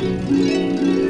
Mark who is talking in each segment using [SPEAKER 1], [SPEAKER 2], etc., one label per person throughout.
[SPEAKER 1] Música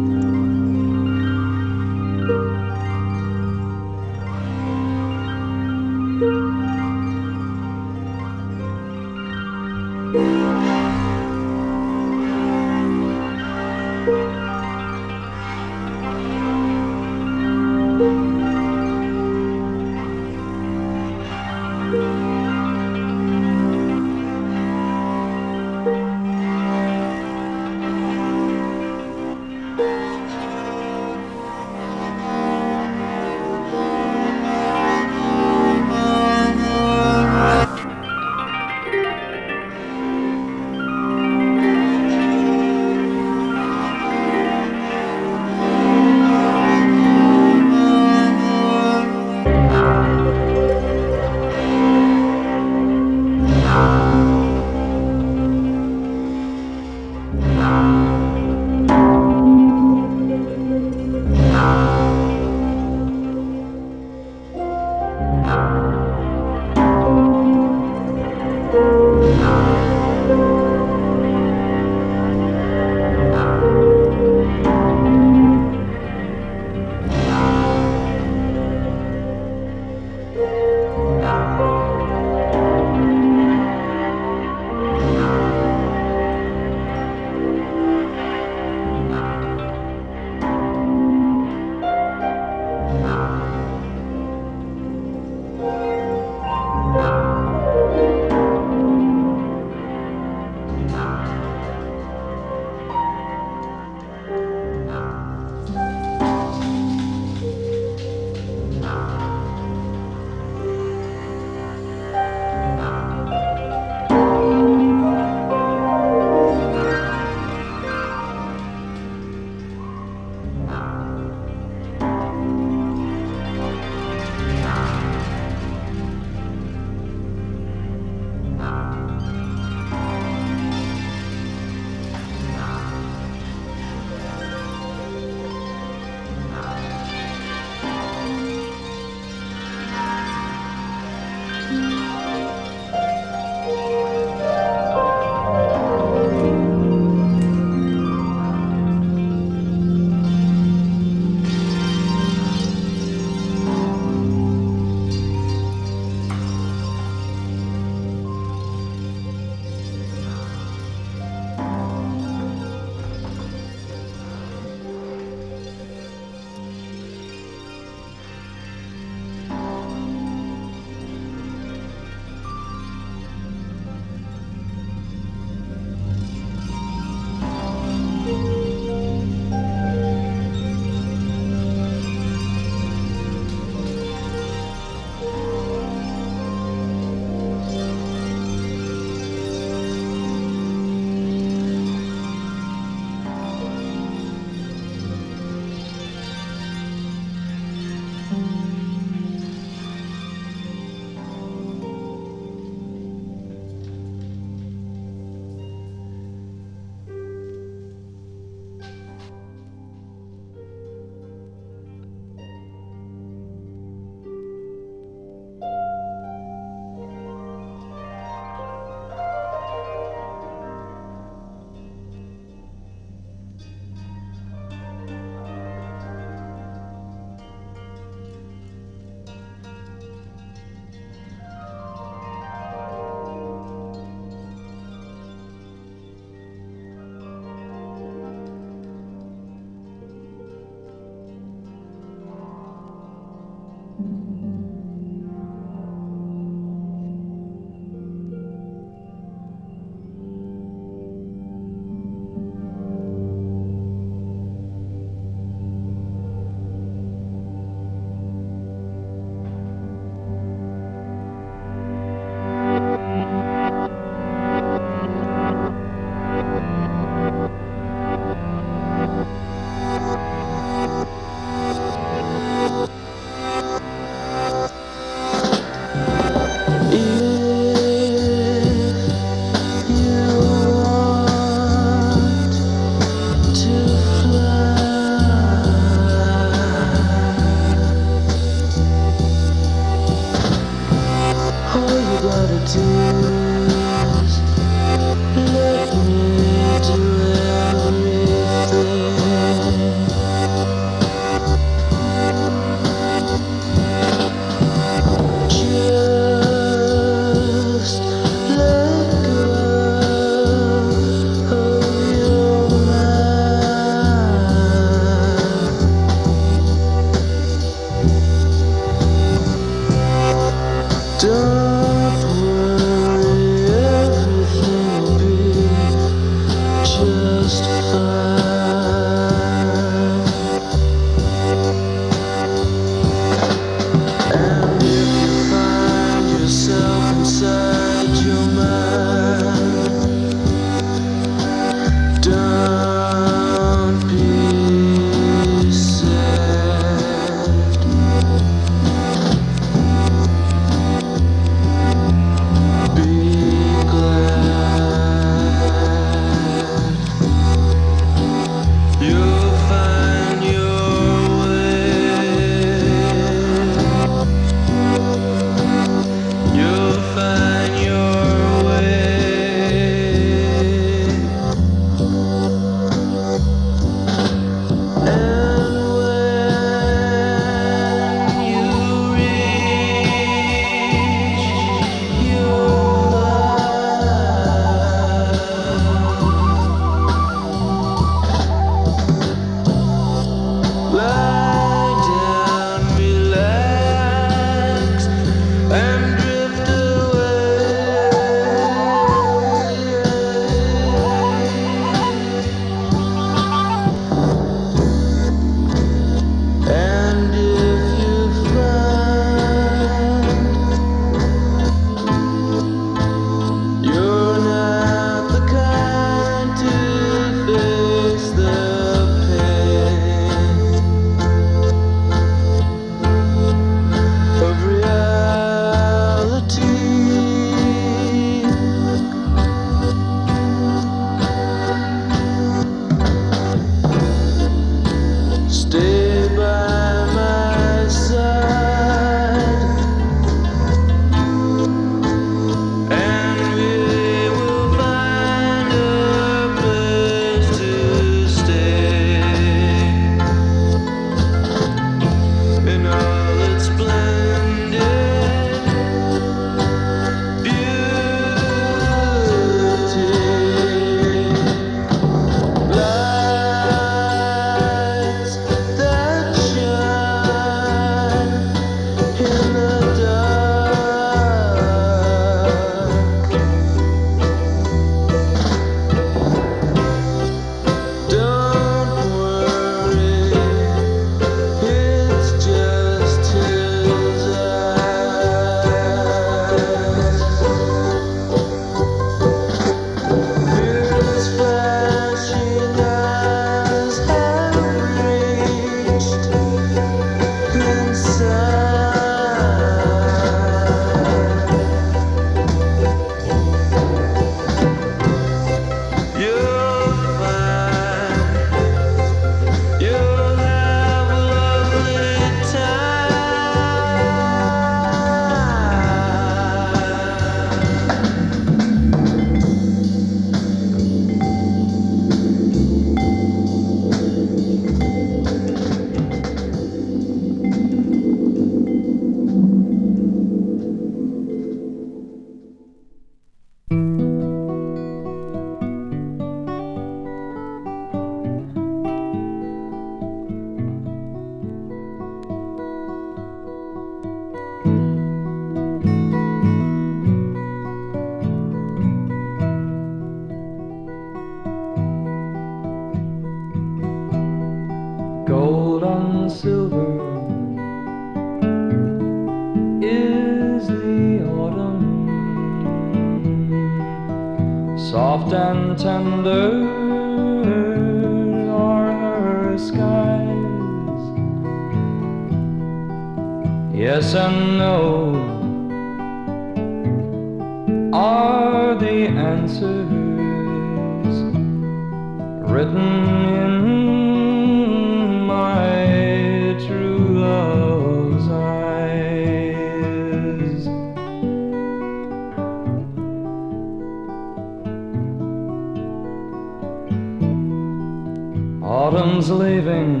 [SPEAKER 2] Autumn's leaving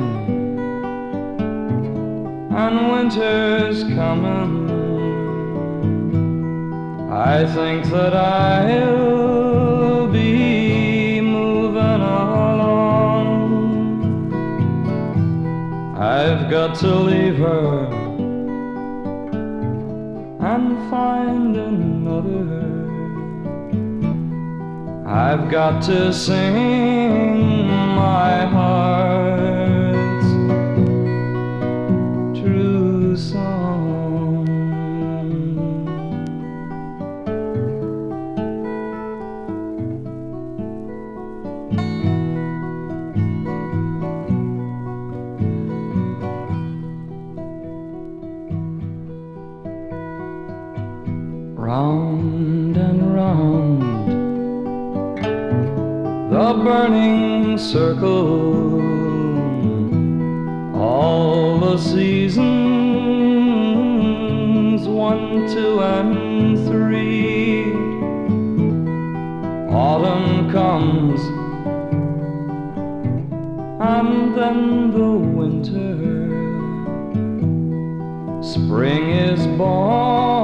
[SPEAKER 2] and winter's coming. I think that I'll got to leave her and find another. I've got to sing my heart's circle, all the seasons, one, two, and three. Autumn comes, and then the winter. Spring is born